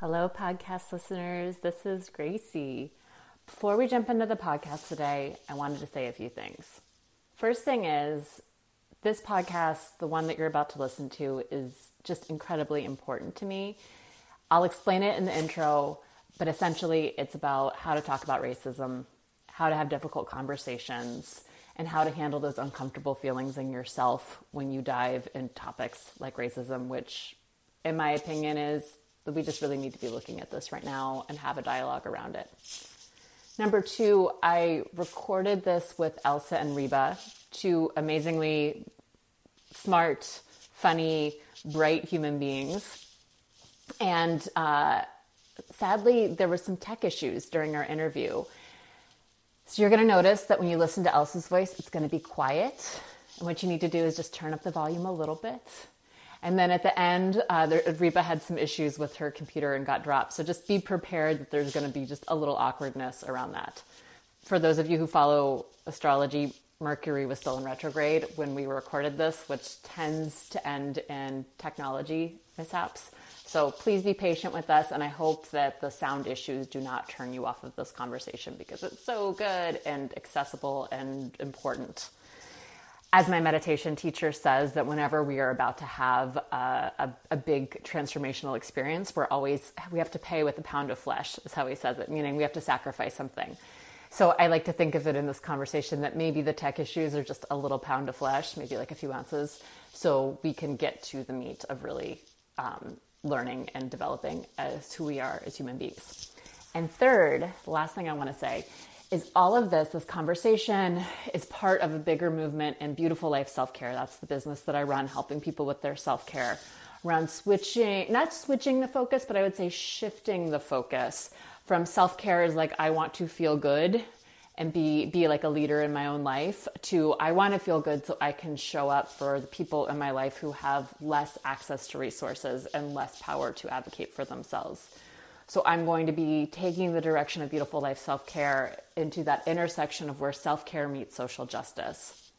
Hello, podcast listeners. This is Gracie. Before we jump into the podcast today, I wanted to say a few things. First thing is, this podcast, the one that you're about to listen to, is just incredibly important to me. I'll explain it in the intro, but essentially, it's about how to talk about racism, how to have difficult conversations, and how to handle those uncomfortable feelings in yourself when you dive in topics like racism, which, in my opinion, is we just really need to be looking at this right now and have a dialogue around it. Number two, I recorded this with Elsa and Reba, two amazingly smart, funny, bright human beings. And uh, sadly, there were some tech issues during our interview. So you're going to notice that when you listen to Elsa's voice, it's going to be quiet. And what you need to do is just turn up the volume a little bit. And then at the end, uh, there, Reba had some issues with her computer and got dropped. So just be prepared that there's going to be just a little awkwardness around that. For those of you who follow astrology, Mercury was still in retrograde when we recorded this, which tends to end in technology mishaps. So please be patient with us, and I hope that the sound issues do not turn you off of this conversation because it's so good and accessible and important. As my meditation teacher says, that whenever we are about to have a, a, a big transformational experience, we're always, we have to pay with a pound of flesh, is how he says it, meaning we have to sacrifice something. So I like to think of it in this conversation that maybe the tech issues are just a little pound of flesh, maybe like a few ounces, so we can get to the meat of really um, learning and developing as who we are as human beings. And third, the last thing I want to say is all of this, this conversation is part of a bigger movement in beautiful life self care. That's the business that I run, helping people with their self care around switching, not switching the focus, but I would say shifting the focus from self care is like, I want to feel good and be be like a leader in my own life to I want to feel good so I can show up for the people in my life who have less access to resources and less power to advocate for themselves. So I'm going to be taking the direction of beautiful life self-care into that intersection of where self-care meets social justice.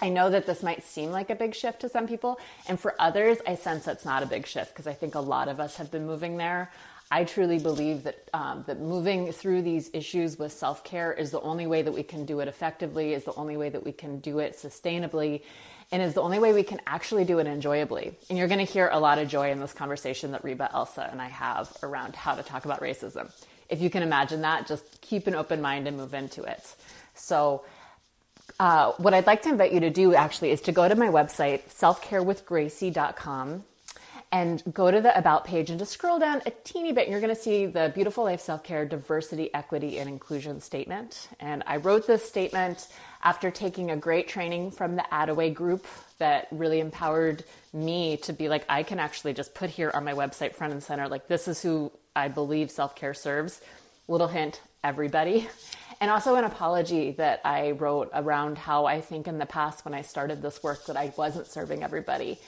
I know that this might seem like a big shift to some people, and for others, I sense it's not a big shift because I think a lot of us have been moving there. I truly believe that um, that moving through these issues with self care is the only way that we can do it effectively, is the only way that we can do it sustainably, and is the only way we can actually do it enjoyably. And you're going to hear a lot of joy in this conversation that Reba, Elsa, and I have around how to talk about racism. If you can imagine that, just keep an open mind and move into it. So. Uh, what I'd like to invite you to do actually is to go to my website, selfcarewithgracie.com and go to the About page and just scroll down a teeny bit. And you're going to see the Beautiful Life Self Care Diversity, Equity, and Inclusion statement. And I wrote this statement after taking a great training from the Attaway group that really empowered me to be like, I can actually just put here on my website, front and center, like, this is who I believe self care serves. Little hint, everybody. And also an apology that I wrote around how I think in the past when I started this work that I wasn't serving everybody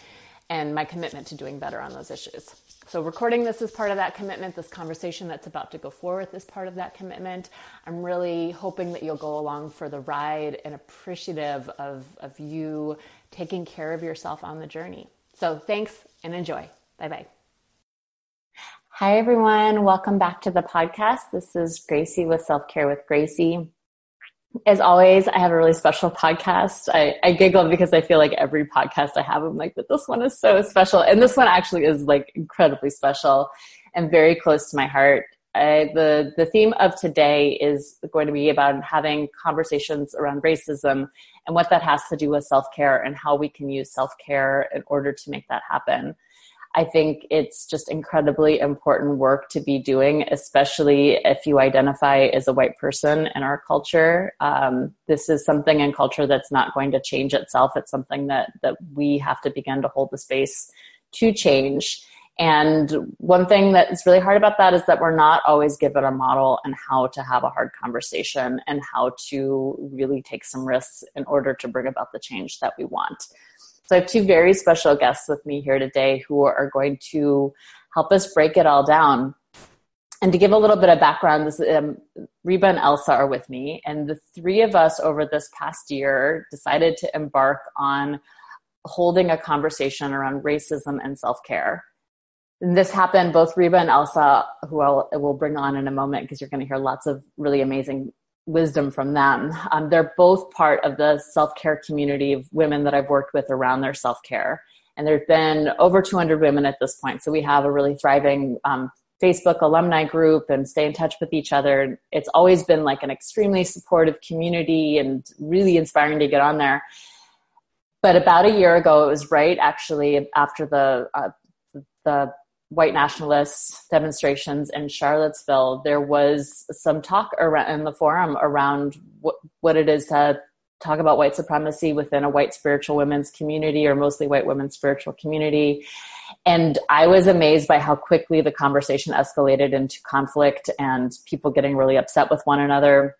and my commitment to doing better on those issues. So, recording this is part of that commitment. This conversation that's about to go forward is part of that commitment. I'm really hoping that you'll go along for the ride and appreciative of, of you taking care of yourself on the journey. So, thanks and enjoy. Bye bye. Hi, everyone. Welcome back to the podcast. This is Gracie with Self Care with Gracie as always, I have a really special podcast. I, I, giggle because I feel like every podcast I have, I'm like, but this one is so special. And this one actually is like incredibly special and very close to my heart. I, the, the theme of today is going to be about having conversations around racism and what that has to do with self care and how we can use self care in order to make that happen. I think it's just incredibly important work to be doing, especially if you identify as a white person in our culture. Um, this is something in culture that's not going to change itself. It's something that that we have to begin to hold the space to change. And one thing that is really hard about that is that we're not always given a model and how to have a hard conversation and how to really take some risks in order to bring about the change that we want. So I have two very special guests with me here today who are going to help us break it all down. And to give a little bit of background, this, um, Reba and Elsa are with me, and the three of us over this past year decided to embark on holding a conversation around racism and self care. And this happened both Reba and Elsa, who I'll, will bring on in a moment because you're going to hear lots of really amazing wisdom from them. Um, they're both part of the self care community of women that I've worked with around their self care. And there's been over 200 women at this point. So we have a really thriving um, Facebook alumni group and stay in touch with each other. It's always been like an extremely supportive community and really inspiring to get on there. But about a year ago, it was right actually after the uh, the white nationalist demonstrations in Charlottesville, there was some talk around in the forum around what, what it is to talk about white supremacy within a white spiritual women's community or mostly white women's spiritual community. And I was amazed by how quickly the conversation escalated into conflict and people getting really upset with one another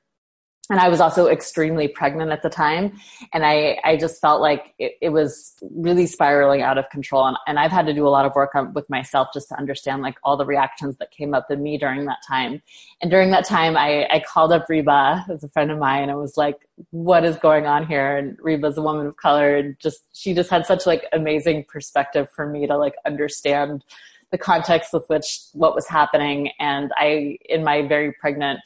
and I was also extremely pregnant at the time. And I, I just felt like it, it was really spiraling out of control. And, and I've had to do a lot of work on, with myself just to understand like all the reactions that came up in me during that time. And during that time, I, I called up Reba as a friend of mine and was like, what is going on here? And Reba's a woman of color and just, she just had such like amazing perspective for me to like understand the context with which what was happening. And I, in my very pregnant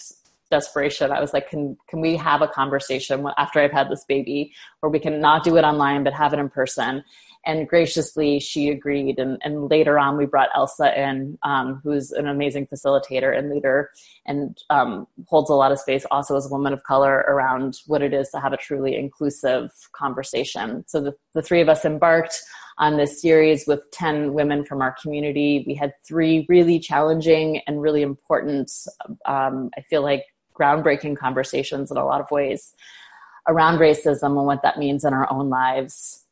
desperation. I was like can can we have a conversation after i've had this baby where we can not do it online but have it in person? And graciously she agreed. And, and later on we brought elsa in um, who's an amazing facilitator and leader and um, holds a lot of space also as a woman of color around what it is to have a truly inclusive conversation. So the, the three of us embarked on this series with 10 women from our community. We had three really challenging and really important um, i feel like groundbreaking conversations in a lot of ways around racism and what that means in our own lives.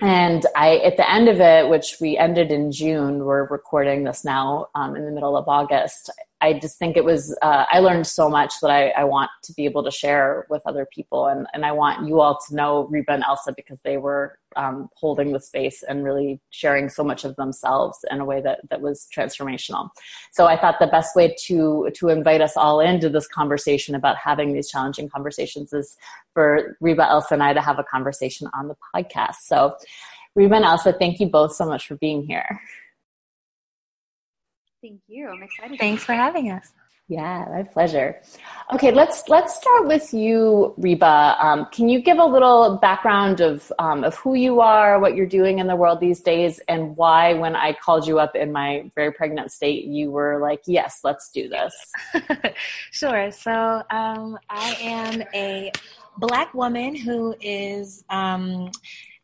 And I, at the end of it, which we ended in June, we're recording this now um, in the middle of August. I just think it was, uh, I learned so much that I, I, want to be able to share with other people. And, and I want you all to know Reba and Elsa because they were um, holding the space and really sharing so much of themselves in a way that, that was transformational. So I thought the best way to, to invite us all into this conversation about having these challenging conversations is for Reba, Elsa, and I to have a conversation on the podcast. So Reba and Elsa, thank you both so much for being here. Thank you. I'm excited. Thanks for having us. Yeah, my pleasure. Okay, let's let's start with you, Reba. Um, can you give a little background of um, of who you are, what you're doing in the world these days, and why, when I called you up in my very pregnant state, you were like, "Yes, let's do this." sure. So um, I am a black woman who is um,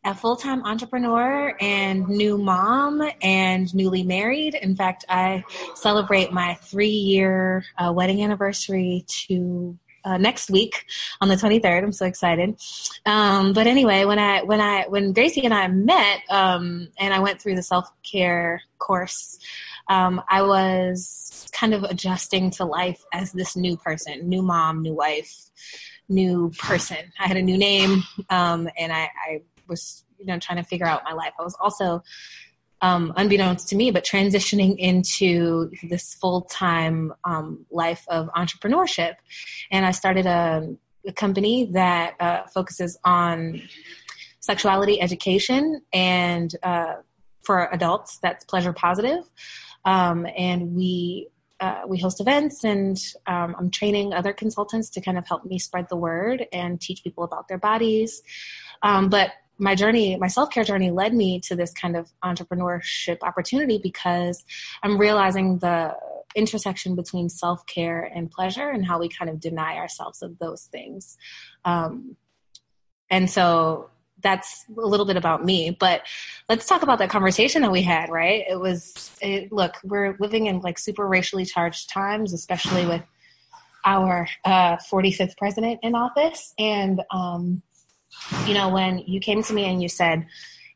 a full time entrepreneur and new mom and newly married. In fact, I celebrate my three year uh, wedding anniversary to uh, next week on the 23rd. I'm so excited. Um, but anyway, when I when I when Gracie and I met um, and I went through the self care course, um, I was kind of adjusting to life as this new person, new mom, new wife, new person. I had a new name, um, and I, I was you know trying to figure out my life. I was also um, unbeknownst to me, but transitioning into this full time um, life of entrepreneurship. And I started a, a company that uh, focuses on sexuality education and uh, for adults that's pleasure positive. Um, and we uh, we host events and um, i'm training other consultants to kind of help me spread the word and teach people about their bodies um, but my journey, my self care journey led me to this kind of entrepreneurship opportunity because I'm realizing the intersection between self care and pleasure and how we kind of deny ourselves of those things. Um, and so that's a little bit about me but let's talk about that conversation that we had right it was it, look we're living in like super racially charged times especially with our uh, 45th president in office and um, you know, when you came to me and you said,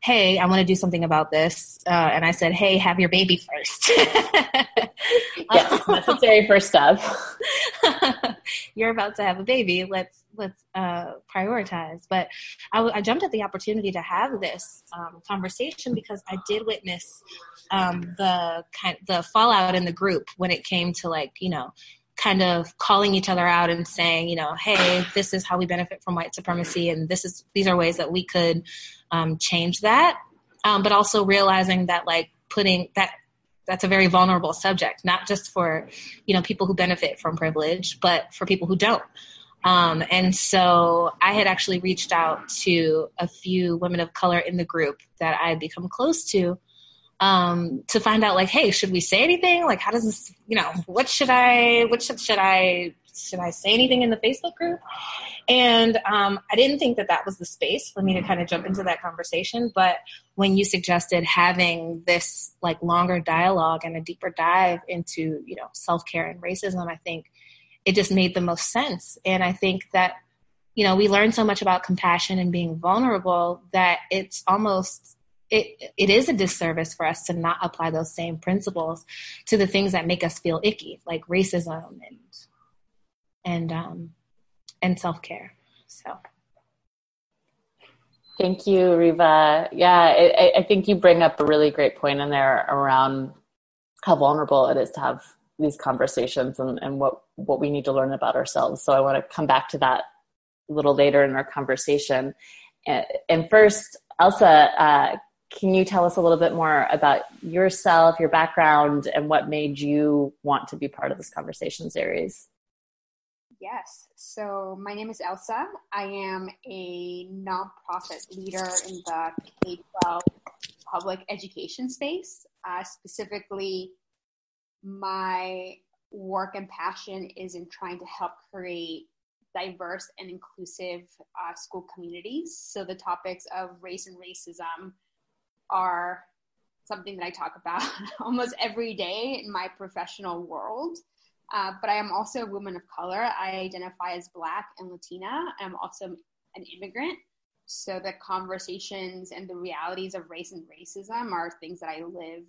hey, I want to do something about this. Uh, and I said, hey, have your baby first. yes, necessary first step. You're about to have a baby. Let's let's uh, prioritize. But I, w- I jumped at the opportunity to have this um, conversation because I did witness um, the kind the fallout in the group when it came to like you know kind of calling each other out and saying, you know, hey, this is how we benefit from white supremacy, and this is these are ways that we could um, change that. Um, but also realizing that like putting that that's a very vulnerable subject, not just for you know people who benefit from privilege, but for people who don't. Um, and so I had actually reached out to a few women of color in the group that I had become close to um, to find out like, hey, should we say anything? Like, how does this, you know, what should I, what should, should I, should I say anything in the Facebook group? And um, I didn't think that that was the space for me to kind of jump into that conversation. But when you suggested having this like longer dialogue and a deeper dive into, you know, self care and racism, I think it just made the most sense. And I think that, you know, we learn so much about compassion and being vulnerable that it's almost it it is a disservice for us to not apply those same principles to the things that make us feel icky, like racism and and um and self care. So. Thank you, Reba. Yeah, I, I think you bring up a really great point in there around how vulnerable it is to have these conversations and, and what, what we need to learn about ourselves. So I want to come back to that a little later in our conversation. And, first, Elsa, uh, can you tell us a little bit more about yourself, your background, and what made you want to be part of this conversation series? Yes. So my name is Elsa. I am a nonprofit leader in the K 12 public education space, uh, specifically my work and passion is in trying to help create diverse and inclusive uh, school communities. So the topics of race and racism are something that I talk about almost every day in my professional world. Uh, but I am also a woman of color. I identify as Black and Latina. I'm also an immigrant. So the conversations and the realities of race and racism are things that I live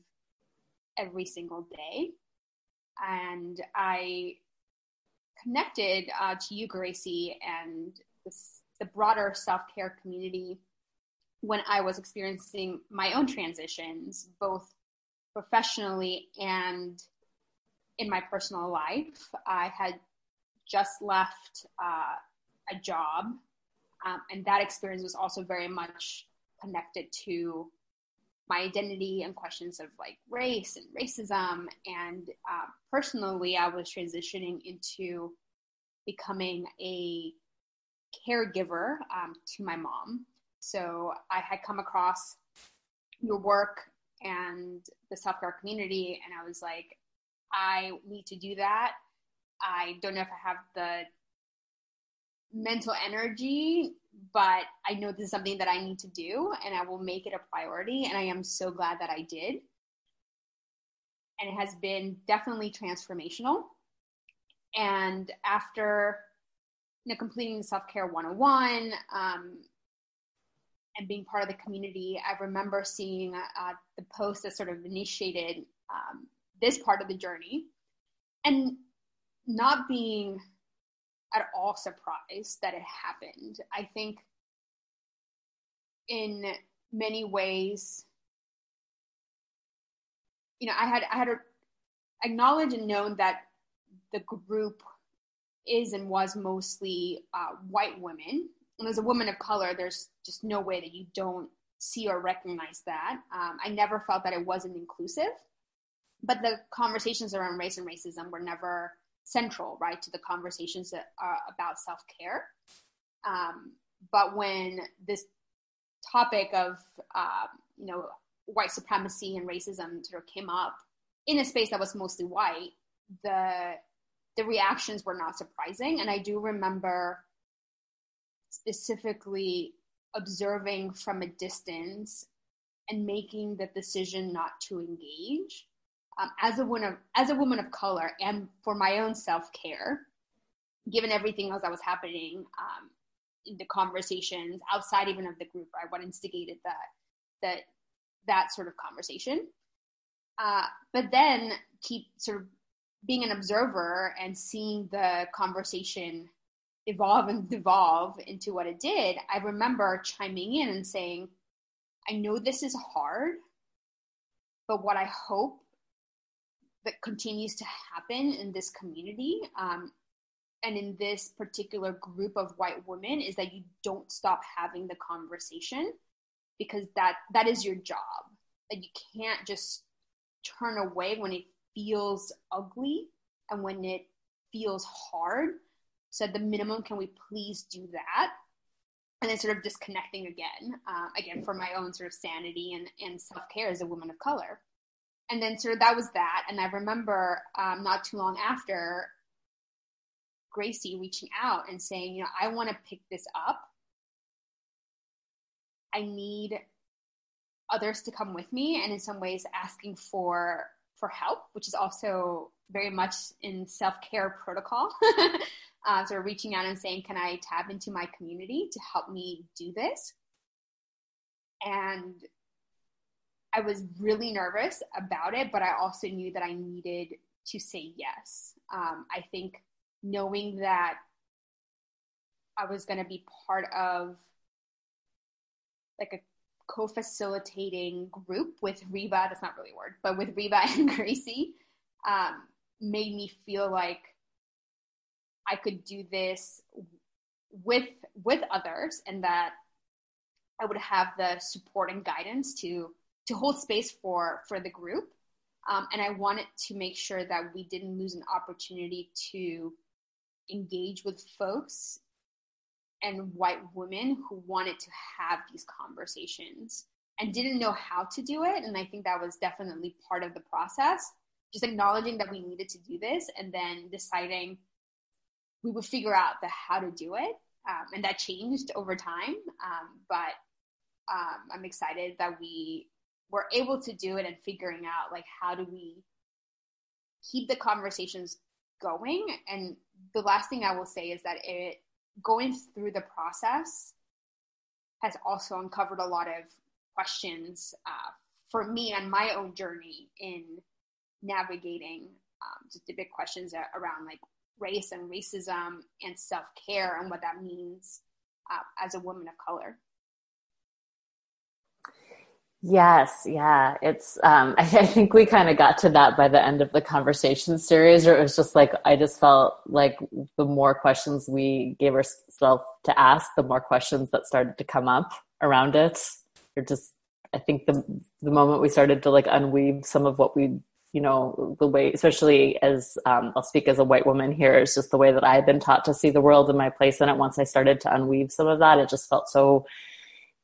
every single day. And I connected uh, to you, Gracie, and this, the broader self care community when I was experiencing my own transitions, both professionally and in my personal life. I had just left uh, a job, um, and that experience was also very much connected to my identity and questions of like race and racism. And uh, personally, I was transitioning into becoming a caregiver um, to my mom. So I had come across your work and the self care community, and I was like, I need to do that. I don't know if I have the mental energy but I know this is something that I need to do and I will make it a priority. And I am so glad that I did. And it has been definitely transformational. And after you know, completing Self Care 101 um, and being part of the community, I remember seeing uh, the post that sort of initiated um, this part of the journey and not being at all surprised that it happened. I think in many ways, you know, I had I had acknowledged and known that the group is and was mostly uh, white women. As a woman of color, there's just no way that you don't see or recognize that. Um, I never felt that it wasn't inclusive, but the conversations around race and racism were never central, right, to the conversations that are about self care. Um, but when this topic of, uh, you know, white supremacy and racism sort of came up in a space that was mostly white, the the reactions were not surprising. And I do remember specifically observing from a distance and making the decision not to engage um, as a woman of as a woman of color and for my own self care, given everything else that was happening um, in the conversations outside even of the group, right? What instigated that that that sort of conversation. Uh, but then keep sort of being an observer and seeing the conversation evolve and devolve into what it did, I remember chiming in and saying, I know this is hard, but what I hope that continues to happen in this community um, and in this particular group of white women is that you don't stop having the conversation because that that is your job that you can't just turn away when it feels ugly and when it feels hard. So at the minimum, can we please do that? And then sort of disconnecting again, uh, again for my own sort of sanity and, and self care as a woman of color. And then sort of that was that. And I remember um, not too long after Gracie reaching out and saying, you know, I want to pick this up. I need others to come with me and in some ways asking for for help which is also very much in self-care protocol uh, sort of reaching out and saying can i tap into my community to help me do this and i was really nervous about it but i also knew that i needed to say yes um, i think knowing that i was going to be part of like a co-facilitating group with Reba. That's not really a word, but with Reba and Gracie, um, made me feel like I could do this with with others, and that I would have the support and guidance to to hold space for for the group. Um, and I wanted to make sure that we didn't lose an opportunity to engage with folks and white women who wanted to have these conversations and didn't know how to do it. And I think that was definitely part of the process. Just acknowledging that we needed to do this and then deciding we would figure out the how to do it. Um, and that changed over time. Um, but um, I'm excited that we were able to do it and figuring out like how do we keep the conversations going. And the last thing I will say is that it going through the process has also uncovered a lot of questions uh, for me on my own journey in navigating um, just the big questions around like race and racism and self-care and what that means uh, as a woman of color Yes, yeah. It's um I, I think we kind of got to that by the end of the conversation series or it was just like I just felt like the more questions we gave ourselves to ask, the more questions that started to come up around it. Or just I think the the moment we started to like unweave some of what we you know the way especially as um, i'll speak as a white woman here is just the way that i've been taught to see the world and my place. In it once i started to unweave some of that. It just felt so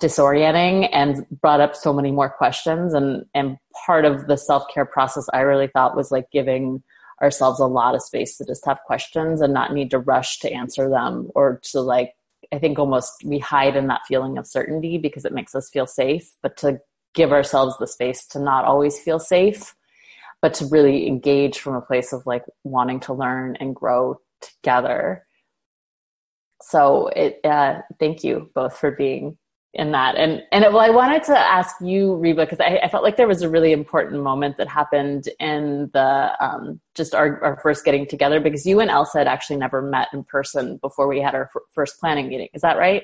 disorienting and brought up so many more questions. And and part of the self-care process i really thought was like giving ourselves a lot of space to just have questions and not need to rush to answer them or to like i think almost we hide in that feeling of certainty because it makes us feel safe. But to give ourselves the space to not always feel safe but to really engage from a place of like wanting to learn and grow together so it uh, thank you both for being in that. And and well, I wanted to ask you, Reba, because I, I, felt like there was a really important moment that happened in the um, just our, our first getting together because you and Elsa had actually never met in person before we had our f- first planning meeting. Is that right?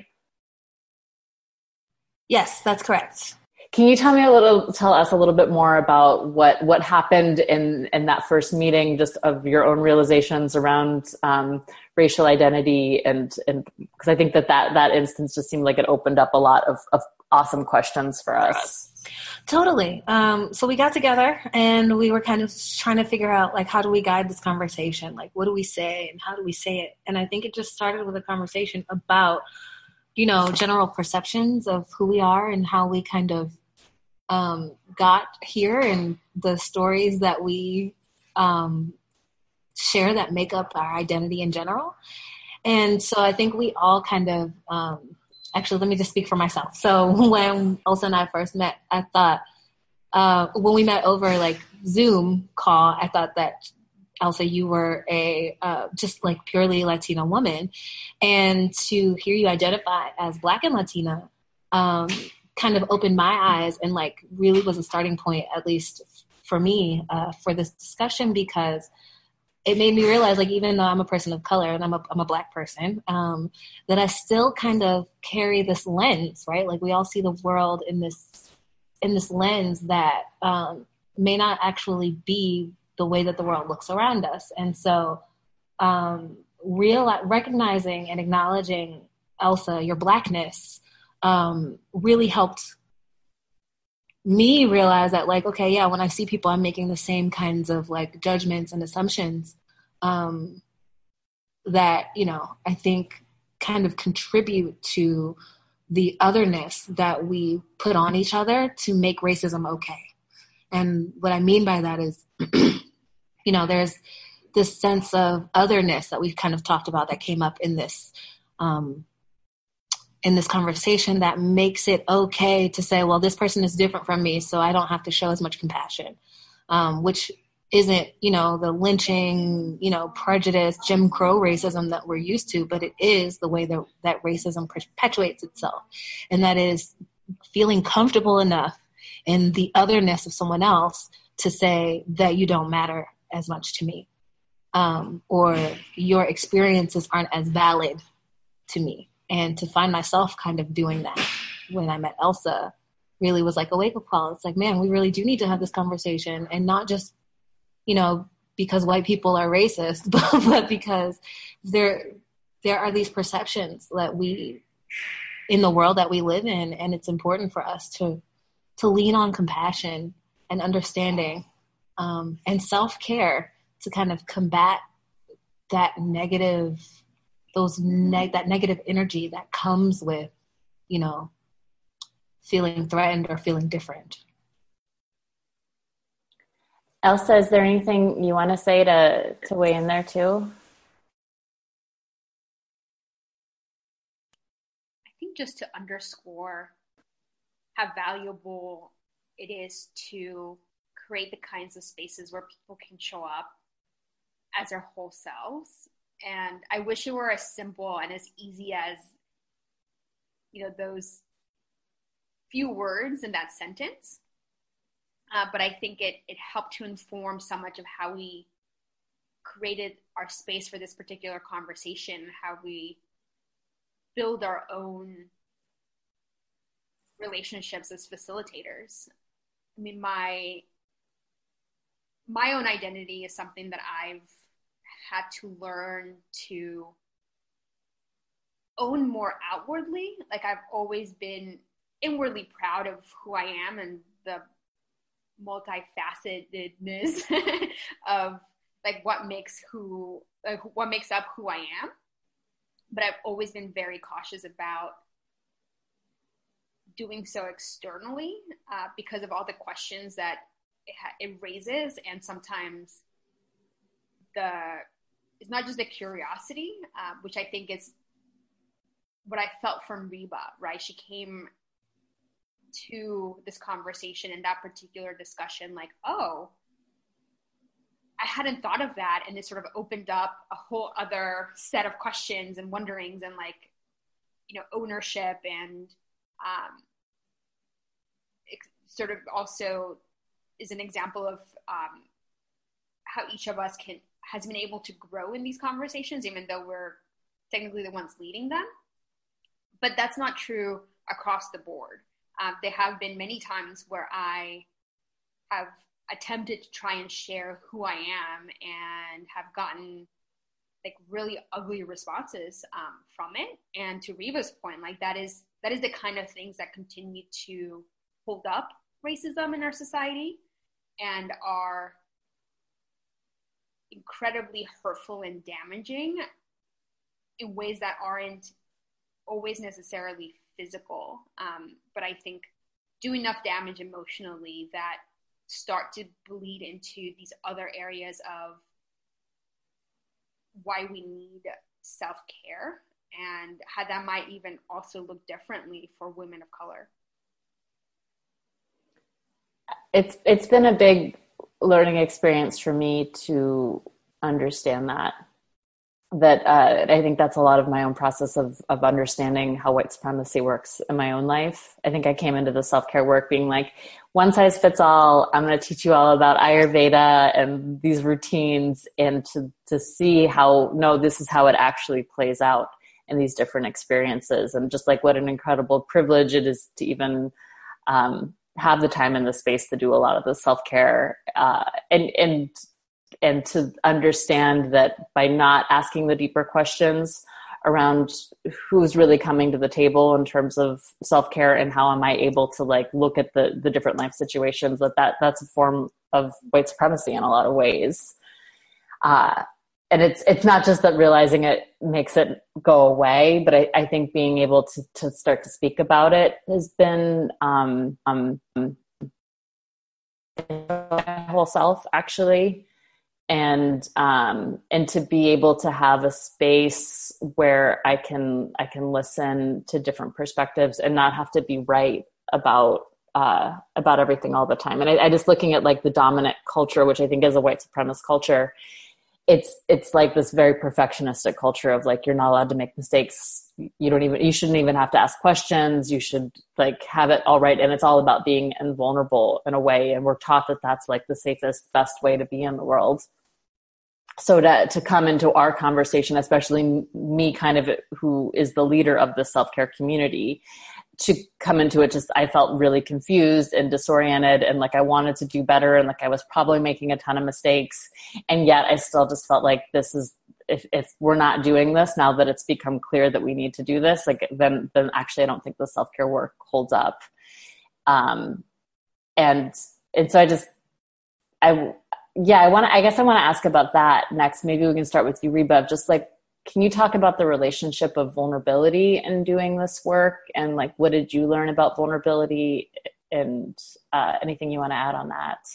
Yes, that's correct. Can you tell me a little, tell us a little bit more about what what happened in in that first meeting, just of your own realizations around um, racial identity, and and because I think that that that instance just seemed like it opened up a lot of, of awesome questions for us. Totally. Um, so we got together and we were kind of trying to figure out like how do we guide this conversation? Like what do we say and how do we say it? And I think it just started with a conversation about you know general perceptions of who we are and how we kind of um, got here and the stories that we um, share that make up our identity in general. And so I think we all kind of, um, actually, let me just speak for myself. So when Elsa and I first met, I thought, uh, when we met over like Zoom call, I thought that Elsa, you were a uh, just like purely Latina woman, and to hear you identify as Black and Latina um, kind of opened my eyes and like really was a starting point, at least for me, uh, for this discussion because it made me realize like even though I'm a person of color and I'm a, I'm a black person, um, that I still kind of carry this lens, right? Like we all see the world in this in this lens that um, may not actually be the way that the world looks around us. And so um, real recognizing and acknowledging Elsa, your blackness um, really helped me realize that like okay yeah when i see people i'm making the same kinds of like judgments and assumptions um that you know i think kind of contribute to the otherness that we put on each other to make racism okay. And what i mean by that is you know there's this sense of otherness that we've kind of talked about that came up in this um, in this conversation that makes it okay to say, well, this person is different from me, so I don't have to show as much compassion, um, which isn't, you know, the lynching, you know, prejudice, Jim Crow racism that we're used to, but it is the way that, that racism perpetuates itself. And that is feeling comfortable enough in the otherness of someone else to say that you don't matter as much to me. Um, or your experiences aren't as valid to me and to find myself kind of doing that when I met Elsa really was like a wake up call. It's like, man, we really do need to have this conversation and not just, you know, because white people are racist, but, but because there there are these perceptions that we in the world that we live in and it's important for us to to lean on compassion and understanding um, and self-care to kind of combat that negative those neg- that negative energy that comes with you know feeling threatened or feeling different. Elsa is there anything you want to say to to weigh in there too? I think just to underscore how valuable it is to create the kinds of spaces where people can show up as their whole selves and I wish it were as simple and as easy as, you know, those few words in that sentence. Uh, but I think it, it helped to inform so much of how we created our space for this particular conversation, how we build our own relationships as facilitators. I mean, my my own identity is something that I've had to learn to own more outwardly. Like I've always been inwardly proud of who I am and the multifacetedness of like what makes who like what makes up who I am. But I've always been very cautious about doing so externally uh, because of all the questions that it, ha- it raises and sometimes the it's not just the curiosity, uh, which I think is what I felt from Reba, right? She came to this conversation and that particular discussion, like, oh, I hadn't thought of that. And it sort of opened up a whole other set of questions and wonderings and like, you know, ownership and um, sort of also is an example of um, how each of us can has been able to grow in these conversations, even though we're technically the ones leading them. But that's not true across the board. Uh, there have been many times where I have attempted to try and share who I am and have gotten like really ugly responses um, from it. And to Reba's point, like that is that is the kind of things that continue to hold up racism in our society and are incredibly hurtful and damaging in ways that aren't always necessarily physical. Um, but I think do enough damage emotionally that start to bleed into these other areas of why we need self care and how that might even also look differently for women of color. It's it's been a big learning experience for me to understand that that uh, I think that's a lot of my own process of of understanding how white supremacy works in my own life. I think I came into the self care work being like, one size fits all. I'm going to teach you all about Ayurveda and these routines, and to to see how no, this is how it actually plays out in these different experiences, and just like what an incredible privilege it is to even um, have the time and the space to do a lot of the self care uh, and and and to understand that by not asking the deeper questions around who's really coming to the table in terms of self-care and how am i able to like look at the the different life situations that, that that's a form of white supremacy in a lot of ways. Uh, and it's it's not just that realizing it makes it go away but i, I think being able to, to start to speak about it has been um, um my whole self actually and um, and to be able to have a space where I can I can listen to different perspectives and not have to be right about uh, about everything all the time. And I, I just looking at like the dominant culture, which I think is a white supremacist culture. It's it's like this very perfectionistic culture of like you're not allowed to make mistakes. You don't even you shouldn't even have to ask questions. You should like have it all right, and it's all about being invulnerable in a way. And we're taught that that's like the safest, best way to be in the world so to to come into our conversation especially me kind of who is the leader of the self-care community to come into it just i felt really confused and disoriented and like i wanted to do better and like i was probably making a ton of mistakes and yet i still just felt like this is if, if we're not doing this now that it's become clear that we need to do this like then then actually i don't think the self-care work holds up um and and so i just i yeah, I want to, I guess I want to ask about that next. Maybe we can start with you, Reba. Just like, can you talk about the relationship of vulnerability in doing this work? And like, what did you learn about vulnerability and uh, anything you want to add on that?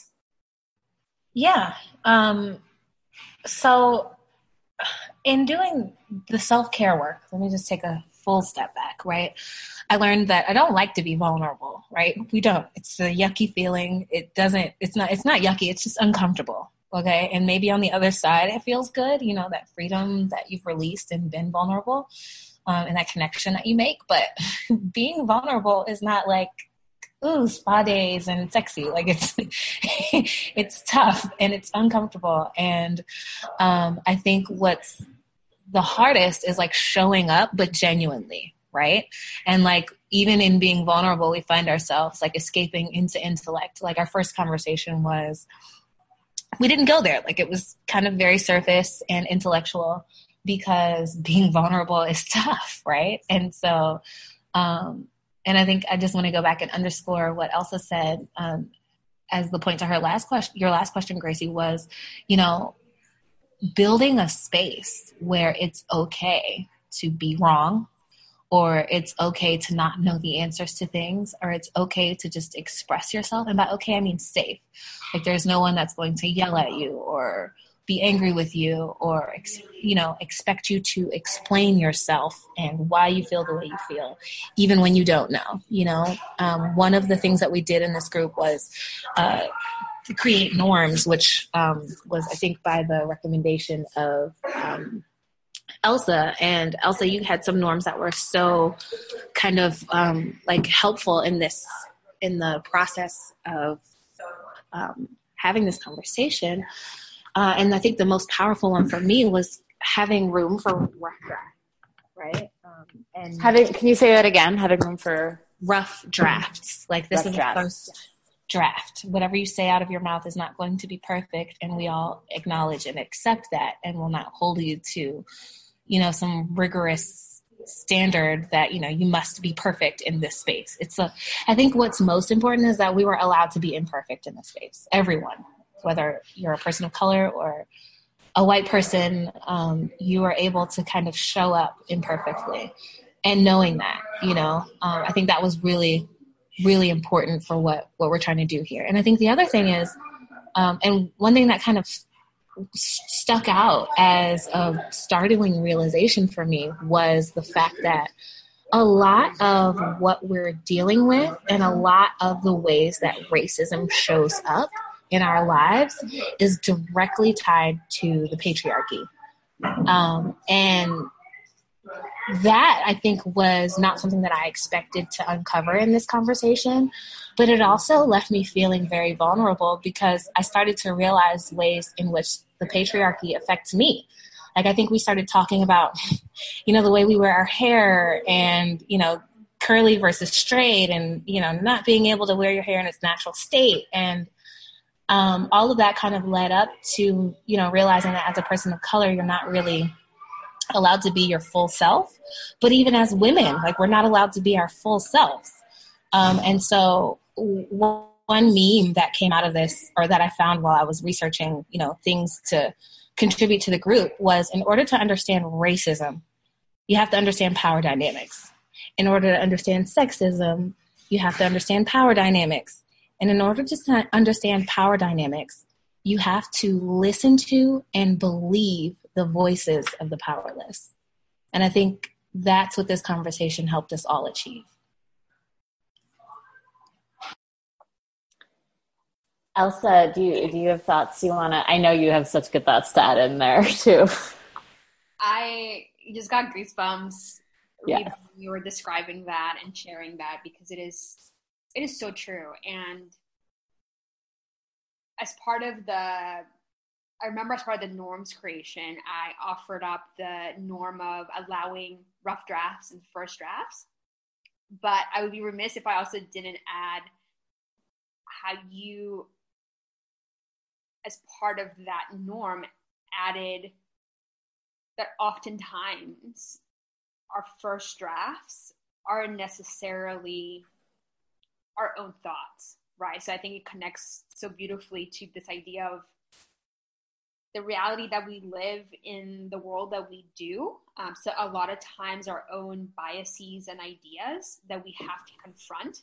Yeah. Um, so, in doing the self care work, let me just take a full step back, right? I learned that I don't like to be vulnerable, right? We don't. It's a yucky feeling. It doesn't, it's not, it's not yucky. It's just uncomfortable. Okay. And maybe on the other side, it feels good, you know, that freedom that you've released and been vulnerable um, and that connection that you make. But being vulnerable is not like, ooh, spa days and sexy. Like it's, it's tough and it's uncomfortable. And um, I think what's the hardest is like showing up, but genuinely, right? And like even in being vulnerable, we find ourselves like escaping into intellect. Like our first conversation was, we didn't go there. Like it was kind of very surface and intellectual because being vulnerable is tough, right? And so, um, and I think I just want to go back and underscore what Elsa said um, as the point to her last question. Your last question, Gracie, was, you know, building a space where it's okay to be wrong or it's okay to not know the answers to things or it's okay to just express yourself. And by okay i mean safe. Like there's no one that's going to yell at you or be angry with you or you know expect you to explain yourself and why you feel the way you feel even when you don't know you know? Um, one of the things that we did in this group was uh, to create norms, which um, was, I think, by the recommendation of um, Elsa. And Elsa, you had some norms that were so kind of um, like helpful in this, in the process of um, having this conversation. Uh, and I think the most powerful one for me was having room for rough draft, right? Um, and having, can you say that again? Having room for rough drafts. Like this rough is drafts. the first draft. Whatever you say out of your mouth is not going to be perfect, and we all acknowledge and accept that, and will not hold you to, you know, some rigorous standard that you know you must be perfect in this space. It's a. I think what's most important is that we were allowed to be imperfect in this space. Everyone, whether you're a person of color or a white person, um, you are able to kind of show up imperfectly. And knowing that, you know, um, I think that was really really important for what what we're trying to do here. And I think the other thing is, um, and one thing that kind of stuck out as a startling realization for me was the fact that a lot of what we're dealing with and a lot of the ways that racism shows up in our lives is directly tied to the patriarchy. Um, and that I think was not something that I expected to uncover in this conversation, but it also left me feeling very vulnerable because I started to realize ways in which the patriarchy affects me. Like I think we started talking about, you know, the way we wear our hair and, you know, curly versus straight and, you know, not being able to wear your hair in its natural state. And um, all of that kind of led up to, you know, realizing that as a person of color, you're not really allowed to be your full self. But even as women, like we're not allowed to be our full selves. Um, and so one meme that came out of this, or that I found while I was researching, you know, things to contribute to the group, was in order to understand racism, you have to understand power dynamics. In order to understand sexism, you have to understand power dynamics. And in order to understand power dynamics, you have to listen to and believe the voices of the powerless. And I think that's what this conversation helped us all achieve. Elsa, do you do you have thoughts you want to? I know you have such good thoughts to add in there too. I just got goosebumps yes. you were describing that and sharing that because it is it is so true. And as part of the I remember as part of the norms creation, I offered up the norm of allowing rough drafts and first drafts. But I would be remiss if I also didn't add how you, as part of that norm, added that oftentimes our first drafts aren't necessarily our own thoughts, right? So I think it connects so beautifully to this idea of the reality that we live in the world that we do. Um, so a lot of times our own biases and ideas that we have to confront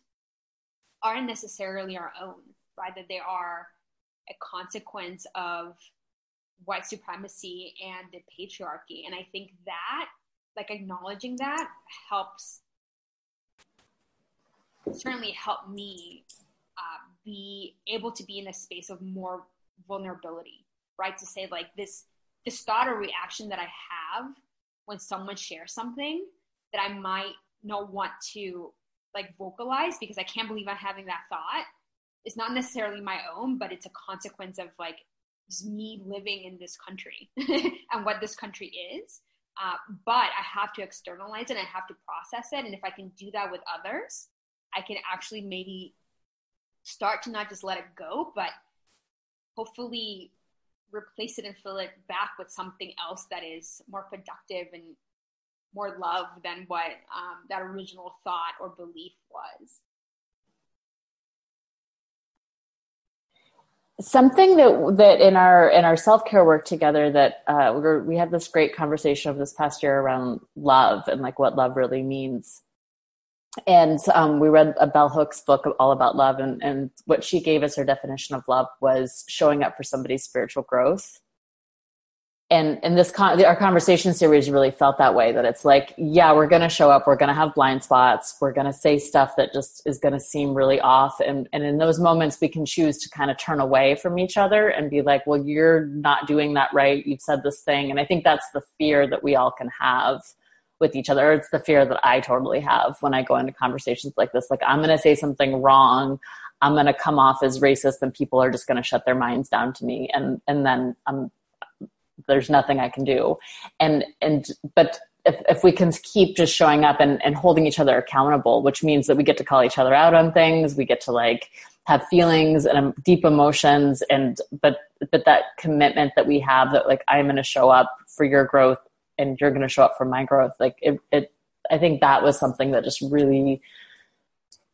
aren't necessarily our own, right? That they are a consequence of white supremacy and the patriarchy. And I think that, like acknowledging that, helps certainly help me uh, be able to be in a space of more vulnerability right? To say like this this thought or reaction that I have when someone shares something that I might not want to like vocalize because I can't believe I'm having that thought. It's not necessarily my own, but it's a consequence of like just me living in this country and what this country is. Uh, but I have to externalize it and I have to process it. And if I can do that with others, I can actually maybe start to not just let it go, but hopefully replace it and fill it back with something else that is more productive and more love than what um, that original thought or belief was. Something that that in our in our self care work together that uh, we, we had this great conversation of this past year around love and like what love really means and um, we read a bell hooks book all about love and, and what she gave us her definition of love was showing up for somebody's spiritual growth. And and this con- our conversation series really felt that way that it's like yeah we're going to show up we're going to have blind spots we're going to say stuff that just is going to seem really off and and in those moments we can choose to kind of turn away from each other and be like well you're not doing that right you've said this thing. And i think that's the fear that we all can have with each other. It's the fear that I totally have when I go into conversations like this. Like, I'm going to say something wrong. I'm going to come off as racist and people are just going to shut their minds down to me. And, and then um, there's nothing I can do. And, and, but if, if we can keep just showing up and, and holding each other accountable, which means that we get to call each other out on things, we get to like have feelings and um, deep emotions and but but that commitment that we have that like i'm going to show up for your growth and you're going to show up for my growth like it, it i think that was something that just really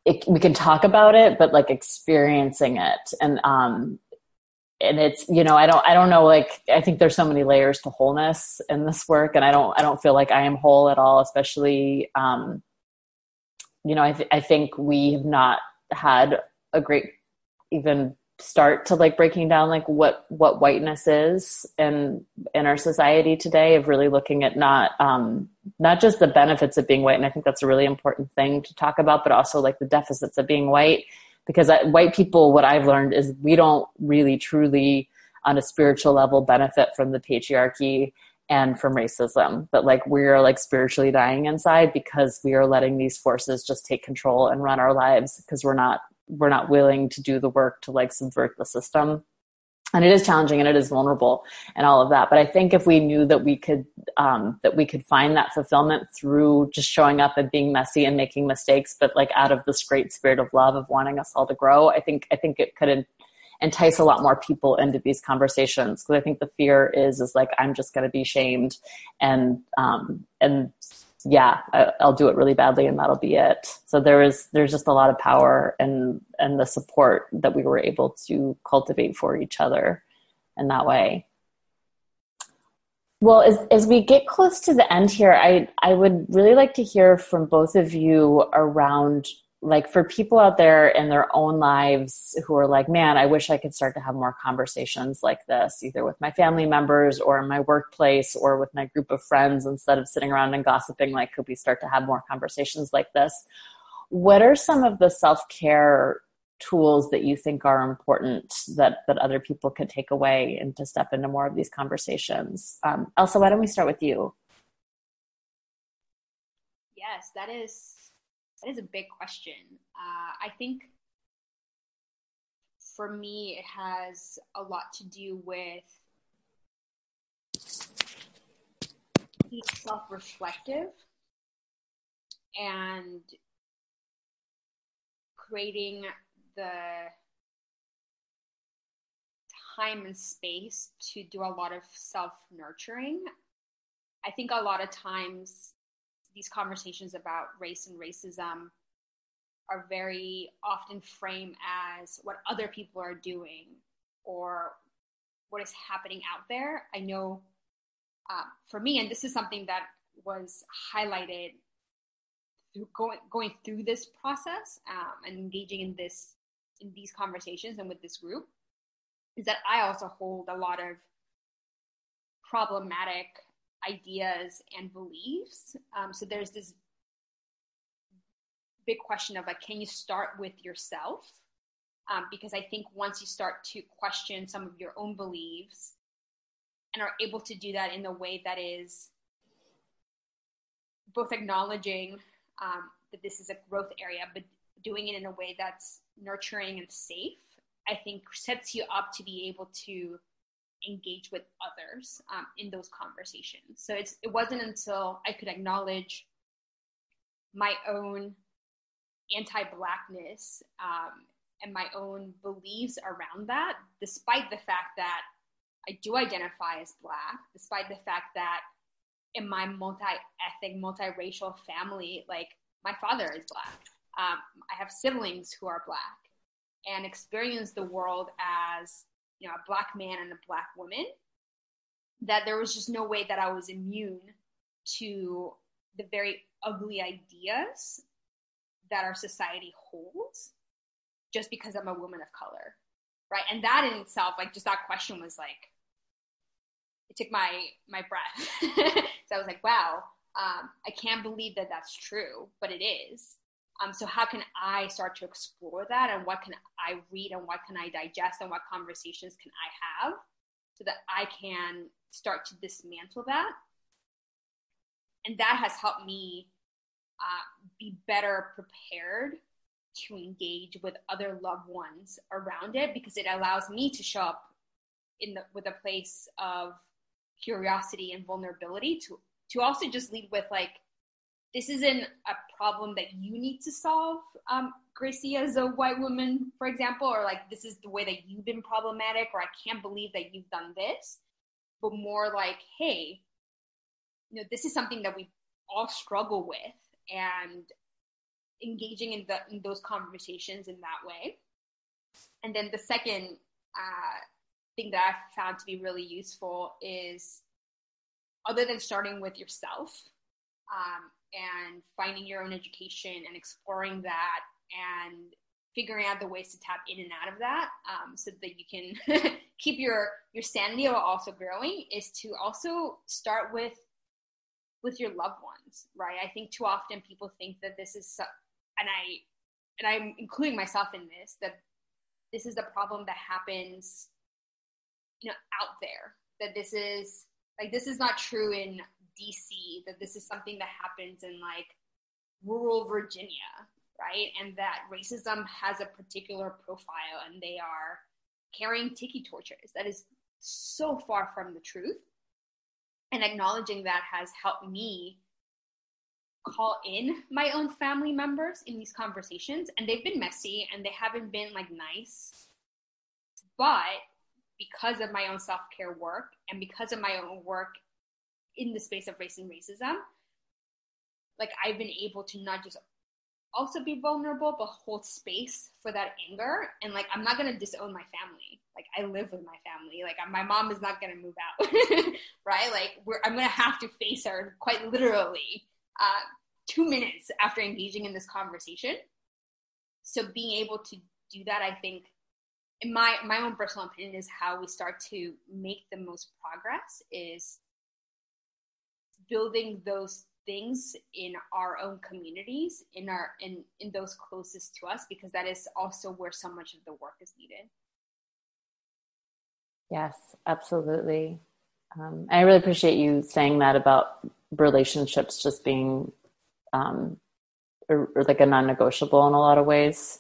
it, we can talk about it but like experiencing it. And um and it's you know i don't i don't know like i think there's so many layers to wholeness in this work and i don't i don't feel like i am whole at all especially um you know i, th- I think we have not had a great even start to like breaking down like what what whiteness is in in our society today of really looking at not um not just the benefits of being white and i think that's a really important thing to talk about but also like the deficits of being white because I, white people what i've learned is we don't really truly on a spiritual level benefit from the patriarchy and from racism but like we're like spiritually dying inside because we are letting these forces just take control and run our lives because we're not we're not willing to do the work to like subvert the system. And it is challenging and it is vulnerable and all of that. But i think if we knew that we could um, that we could find that fulfillment through just showing up and being messy and making mistakes but like out of this great spirit of love of wanting us all to grow i think i think it could entice a lot more people into these conversations. Because I think the fear is is like I'm just going to be shamed and um, and yeah I, will do it really badly and that'll be it. So there is there's just a lot of power and and the support that we were able to cultivate for each other in that way. Well, as, as we get close to the end here, I, I would really like to hear from both of you around like for people out there in their own lives who are like, man, I wish I could start to have more conversations like this, either with my family members or in my workplace or with my group of friends, instead of sitting around and gossiping, like, could we start to have more conversations like this? What are some of the self care tools that you think are important that that other people could take away and to step into more of these conversations um, elsa why don't we start with you yes that is that is a big question uh, i think for me it has a lot to do with being self-reflective and creating the time and space to do a lot of self nurturing. I think a lot of times these conversations about race and racism are very often framed as what other people are doing or what is happening out there. I know uh, for me, and this is something that was highlighted through going going through this process um, and engaging in this in these conversations and with this group is that I also hold a lot of problematic ideas and beliefs. Um, so there's this big question of like, can you start with yourself? Um, because I think once you start to question some of your own beliefs and are able to do that in a way that is both acknowledging um, that this is a growth area, but doing it in a way that's nurturing and safe, I think sets you up to be able to engage with others um, in those conversations. So it's it wasn't until I could acknowledge my own anti-blackness um, and my own beliefs around that, despite the fact that I do identify as black, despite the fact that in my multi-ethnic, multiracial family, like my father is black. Um, I have siblings who are black and experience the world as you know a black man and a black woman that there was just no way that I was immune to the very ugly ideas that our society holds just because I'm a woman of color. Right. And that in itself, like just that question was like it took my my breath. so I was like, wow, um, I can't believe that that's true, but it is. Um, so how can I start to explore that and what can I read and what can I digest and what conversations can I have so that I can start to dismantle that? And that has helped me uh, be better prepared to engage with other loved ones around it because it allows me to show up in the, with a place of curiosity and vulnerability to to also just lead with like this isn't a problem that you need to solve, um, Gracie, as a white woman, for example, or like this is the way that you've been problematic, or I can't believe that you've done this, but more like, hey, you know, this is something that we all struggle with, and engaging in, the, in those conversations in that way. And then the second uh, thing that I've found to be really useful is other than starting with yourself um, and finding your own education and exploring that and figuring out the ways to tap in and out of that um, so that you can keep your your sanity while also growing is to also start with with your loved ones right? I think too often people think that this is so, and i and i'm including myself in this that this is a problem that happens you know out there that this is like this is not true in DC that this is something that happens in like rural Virginia, right? And that racism has a particular profile and they are carrying tiki torches. That is so far from the truth. And acknowledging that has helped me call in my own family members in these conversations. And they've been messy and they haven't been like nice. but because of my own self care work and because of my own work in the space of race and racism, like I've been able to not just also be vulnerable, but hold space for that anger. And like, I'm not gonna disown my family. Like, I live with my family. Like, my mom is not gonna move out, right? Like, I'm gonna have to face her quite literally uh, two minutes after engaging in this conversation. So being able to do that, I think, in my my own personal opinion, is how we start to make the most progress. Is building those things in our own communities in our in in those closest to us because that is also where so much of the work is needed. Yes absolutely. Um, i really appreciate you saying that about relationships just being um, or, or like a non-negotiable in a lot of ways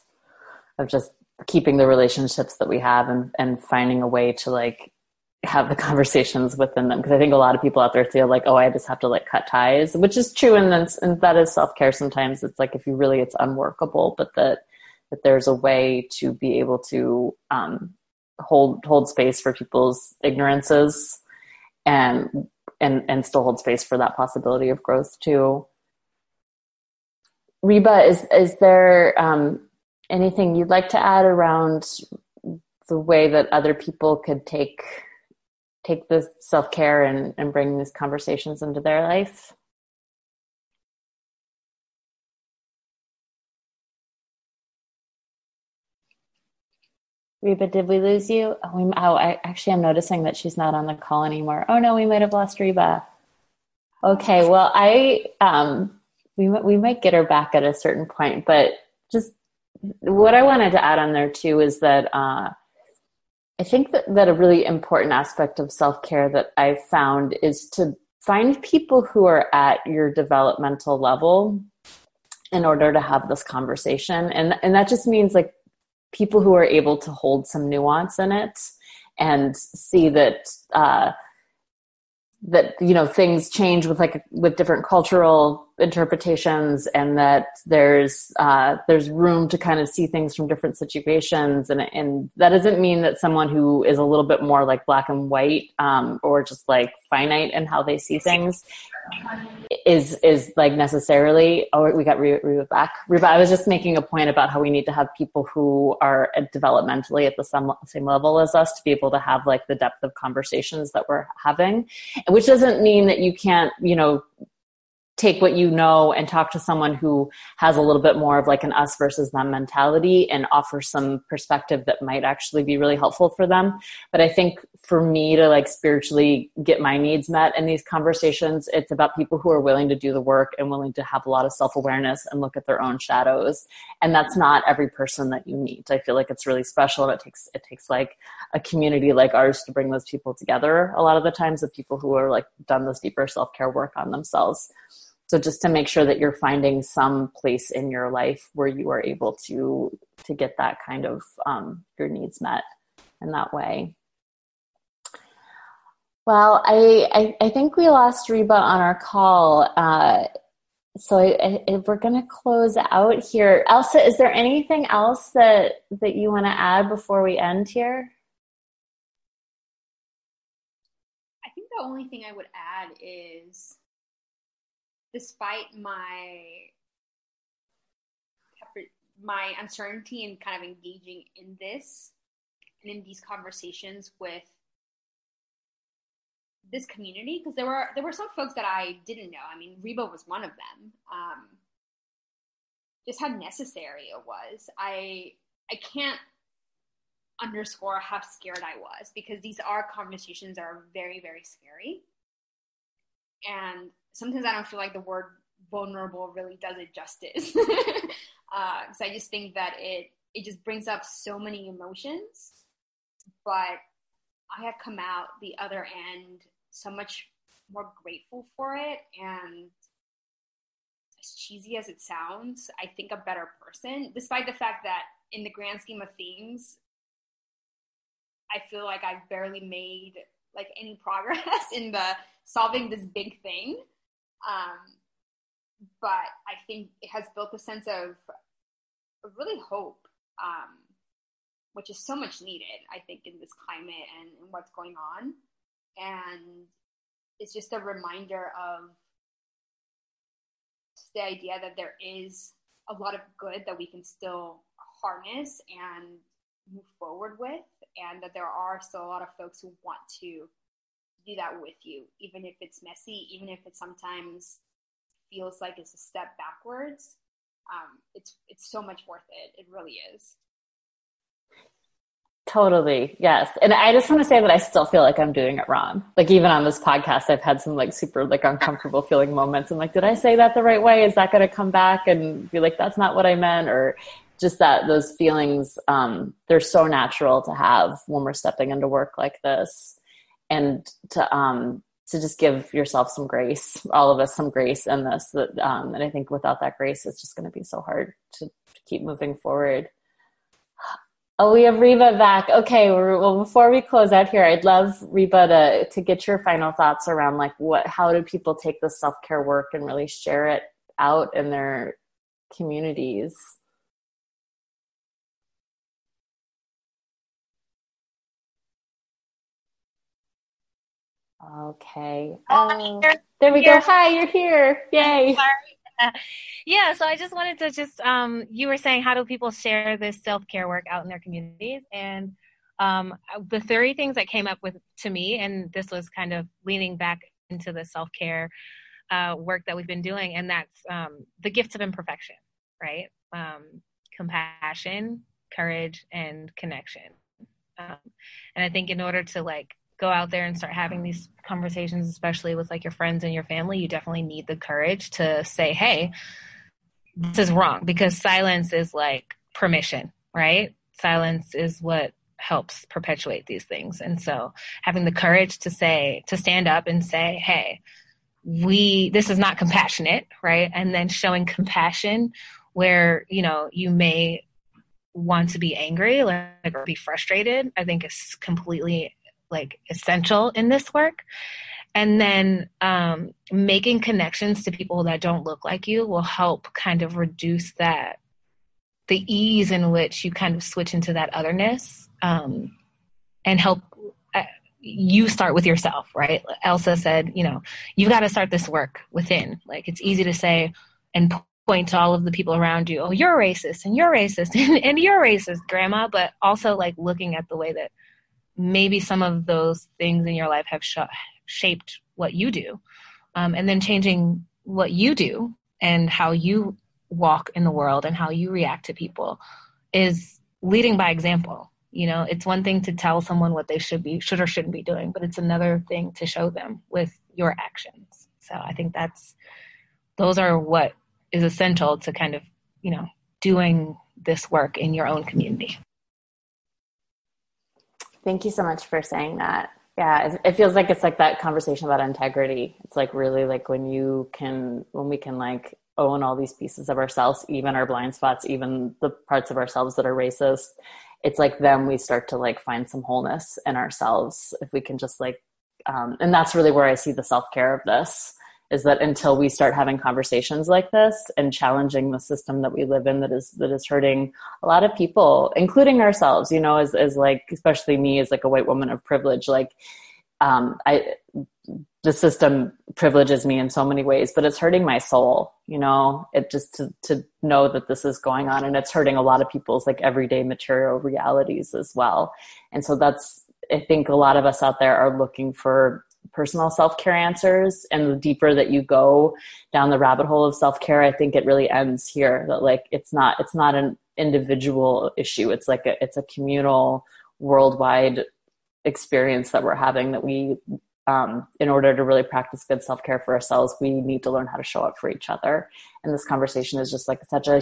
of just keeping the relationships that we have and, and finding a way to like have the conversations within them because I think a lot of people out there feel like, oh, I just have to like cut ties, which is true, and then and that is self care. Sometimes it's like if you really it's unworkable, but that that there's a way to be able to um, hold hold space for people's ignorances and and and still hold space for that possibility of growth too. Reba, is is there um, anything you'd like to add around the way that other people could take take the self care and, and bring these conversations into their life? Reba, did we lose you? Oh, we, oh, I actually am noticing that she's not on the call anymore. Oh no, we might have lost Reba. Okay, well, I um, we we might get her back at a certain point, but just what I wanted to add on there too is that uh, I think that, that a really important aspect of self care that I've found is to find people who are at your developmental level in order to have this conversation. And, and that just means like people who are able to hold some nuance in it and see that, uh, that you know things change with like with different cultural interpretations and that there's uh, there's room to kind of see things from different situations. And and that doesn't mean that someone who is a little bit more like black and white um, or just like finite in how they see things is is like necessarily oh we got Reba back. Reba I was just making a point about how we need to have people who are developmentally at the same, same level as us to be able to have like the depth of conversations that we're having which doesn't mean that you can't you know take what you know and talk to someone who has a little bit more of like an us versus them mentality and offer some perspective that might actually be really helpful for them. But i think for me to like spiritually get my needs met in these conversations it's about people who are willing to do the work and willing to have a lot of self-awareness and look at their own shadows. And that's not every person that you meet. I feel like it's really special and it takes it takes like a community like ours to bring those people together a lot of the times of people who are like done this deeper self-care work on themselves so just to make sure that you're finding some place in your life where you are able to to get that kind of um, your needs met in that way. Well i i, I think we lost reba on our call uh, so I, I, we're going to close out here elsa is there anything else that that you want to add before we end here? I think the only thing i would add is despite my my uncertainty in kind of engaging in this and in these conversations with this community because there were there were some folks that I didn't know. I mean, Reba was one of them. Um, just how necessary it was. I I can't underscore how scared I was because these are conversations are very very scary, and sometimes I don't feel like the word vulnerable really does it justice. uh, I just think that it it just brings up so many emotions, but I have come out the other end so much more grateful for it and as cheesy as it sounds, I think a better person, despite the fact that in the grand scheme of things, I feel like I've barely made like any progress in the solving this big thing. Um, but I think it has built a sense of, really hope um, which is so much needed, I think, in this climate and, and what's going on. And it's just a reminder of the idea that there is a lot of good that we can still harness and move forward with, and that there are still a lot of folks who want to do that with you, even if it's messy, even if it sometimes feels like it's a step backwards. Um, it's it's so much worth it. It really is. Totally. Yes. And I just want to say that I still feel like I'm doing it wrong. Like even on this podcast, I've had some like super like uncomfortable feeling moments. I'm like, did I say that the right way? Is that going to come back and be like, that's not what I meant? Or just that those feelings, um, they're so natural to have when we're stepping into work like this and to, um, to just give yourself some grace, all of us some grace in this. That, um, and I think without that grace, it's just going to be so hard to, to keep moving forward. Oh, we have Reba back. Okay, well, before we close out here, I'd love Reba to to get your final thoughts around like what, how do people take the self care work and really share it out in their communities? Okay. Oh, there we go. Hi, you're here. Yay yeah, so I just wanted to just um, you were saying how do people share this self care work out in their communities, and um, the three things that came up with to me, and this was kind of leaning back into the self care uh, work that we've been doing, and that's um, the gifts of imperfection, right? Um, compassion, courage, and connection. Um, and I think in order to like go out there and start having these conversations, especially with like your friends and your family, you definitely need the courage to say, hey, this is wrong because silence is like permission, right? Silence is what helps perpetuate these things. And so having the courage to say, to stand up and say, hey, we, this is not compassionate, right? And then showing compassion where, you know, you may want to be angry like or be frustrated i think is completely like essential in this work. And then um, making connections to people that don't look like you will help kind of reduce that the ease in which you kind of switch into that otherness um, and help uh, you start with yourself right? Elsa said you know you've got to start this work within. Like it's easy to say and point to all of the people around you oh you're racist and you're racist and, and you're racist grandma but also like looking at the way that maybe some of those things in your life have sh- shaped what you do. Um, and then changing what you do and how you walk in the world and how you react to people is leading by example. You know it's one thing to tell someone what they should be should or shouldn't be doing but it's another thing to show them with your actions. So i think that's those are what is essential to kind of you know doing this work in your own community Thank you so much for saying that. Yeah, it feels like it's like that conversation about integrity. It's like really like when you can, when we can like own all these pieces of ourselves, even our blind spots, even the parts of ourselves that are racist. It's like then we start to like find some wholeness in ourselves if we can just like, um, and that's really where I see the self care of this is that until we start having conversations like this and challenging the system that we live in that is that is hurting a lot of people including ourselves you know as, as like especially me as like a white woman of privilege like um i the system privileges me in so many ways but it's hurting my soul you know? It just to, to know that this is going on and it's hurting a lot of people's like everyday material realities as well. And so that's i think a lot of us out there are looking for personal self-care answers. And the deeper that you go down the rabbit hole of self-care i think it really ends here that like it's not it's not an individual issue. It's like a it's a communal worldwide experience that we're having that we um, in order to really practice good self-care for ourselves we need to learn how to show up for each other. And this conversation is just like such a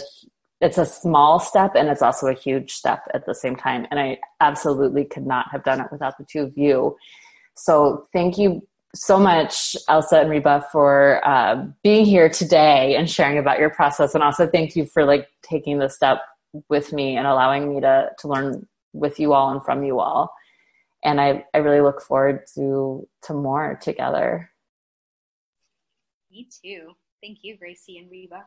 it's a small step and it's also a huge step at the same time. And i absolutely could not have done it without the two of you so thank you so much, Elsa and Reba, for uh, being here today and sharing about your process. And also thank you for like taking the step with me and allowing me to, to learn with you all and from you all. And I, I really look forward to, to more together. Me too. Thank you, Gracie and Reba.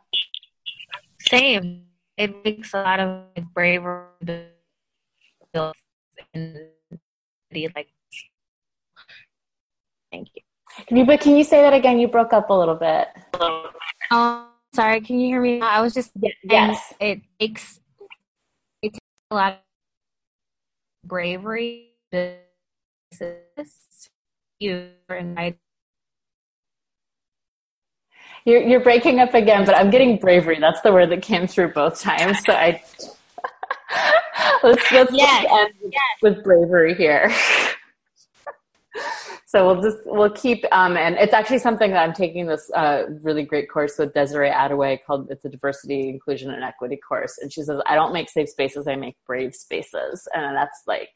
Same. It makes a lot of bravery to like thank you can you but can you say that again you broke up a little bit oh sorry can you hear me i was just yes it takes it takes a lot of bravery to you and you're, you're breaking up again, but I'm getting bravery. That's the word that came through both times. So I let's let's yes. end yes. with bravery here. so we'll just we'll keep um, and it's actually something that I'm taking this uh, really great course with Desiree Adaway called it's a diversity, inclusion, and equity course, and she says I don't make safe spaces, I make brave spaces, and that's like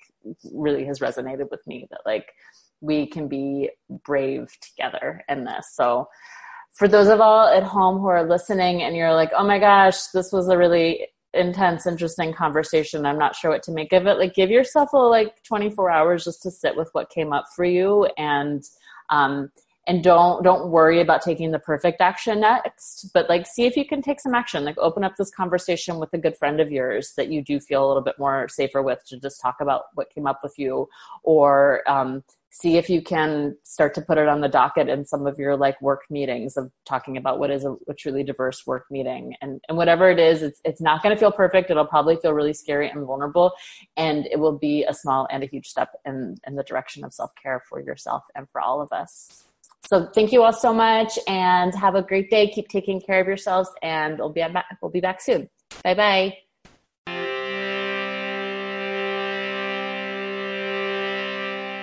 really has resonated with me that like we can be brave together in this. So for those of all at home who are listening and you're like, oh my gosh, this was a really intense, interesting conversation. I'm not sure what to make of it. Like, give yourself a like 24 hours just to sit with what came up for you and, um, and don't don't worry about taking the perfect action next but like see if you can take some action like open up this conversation with a good friend of yours that you do feel a little bit more safer with to just talk about what came up with you or um, see if you can start to put it on the docket in some of your like work meetings of talking about what is a, a truly diverse work meeting. And, and whatever it is it's, it's not going to feel perfect. It'll probably feel really scary and vulnerable and it will be a small and a huge step in, in the direction of self-care for yourself and for all of us. So thank you all so much and have a great day. Keep taking care of yourselves and we'll be back we'll be back soon. Bye bye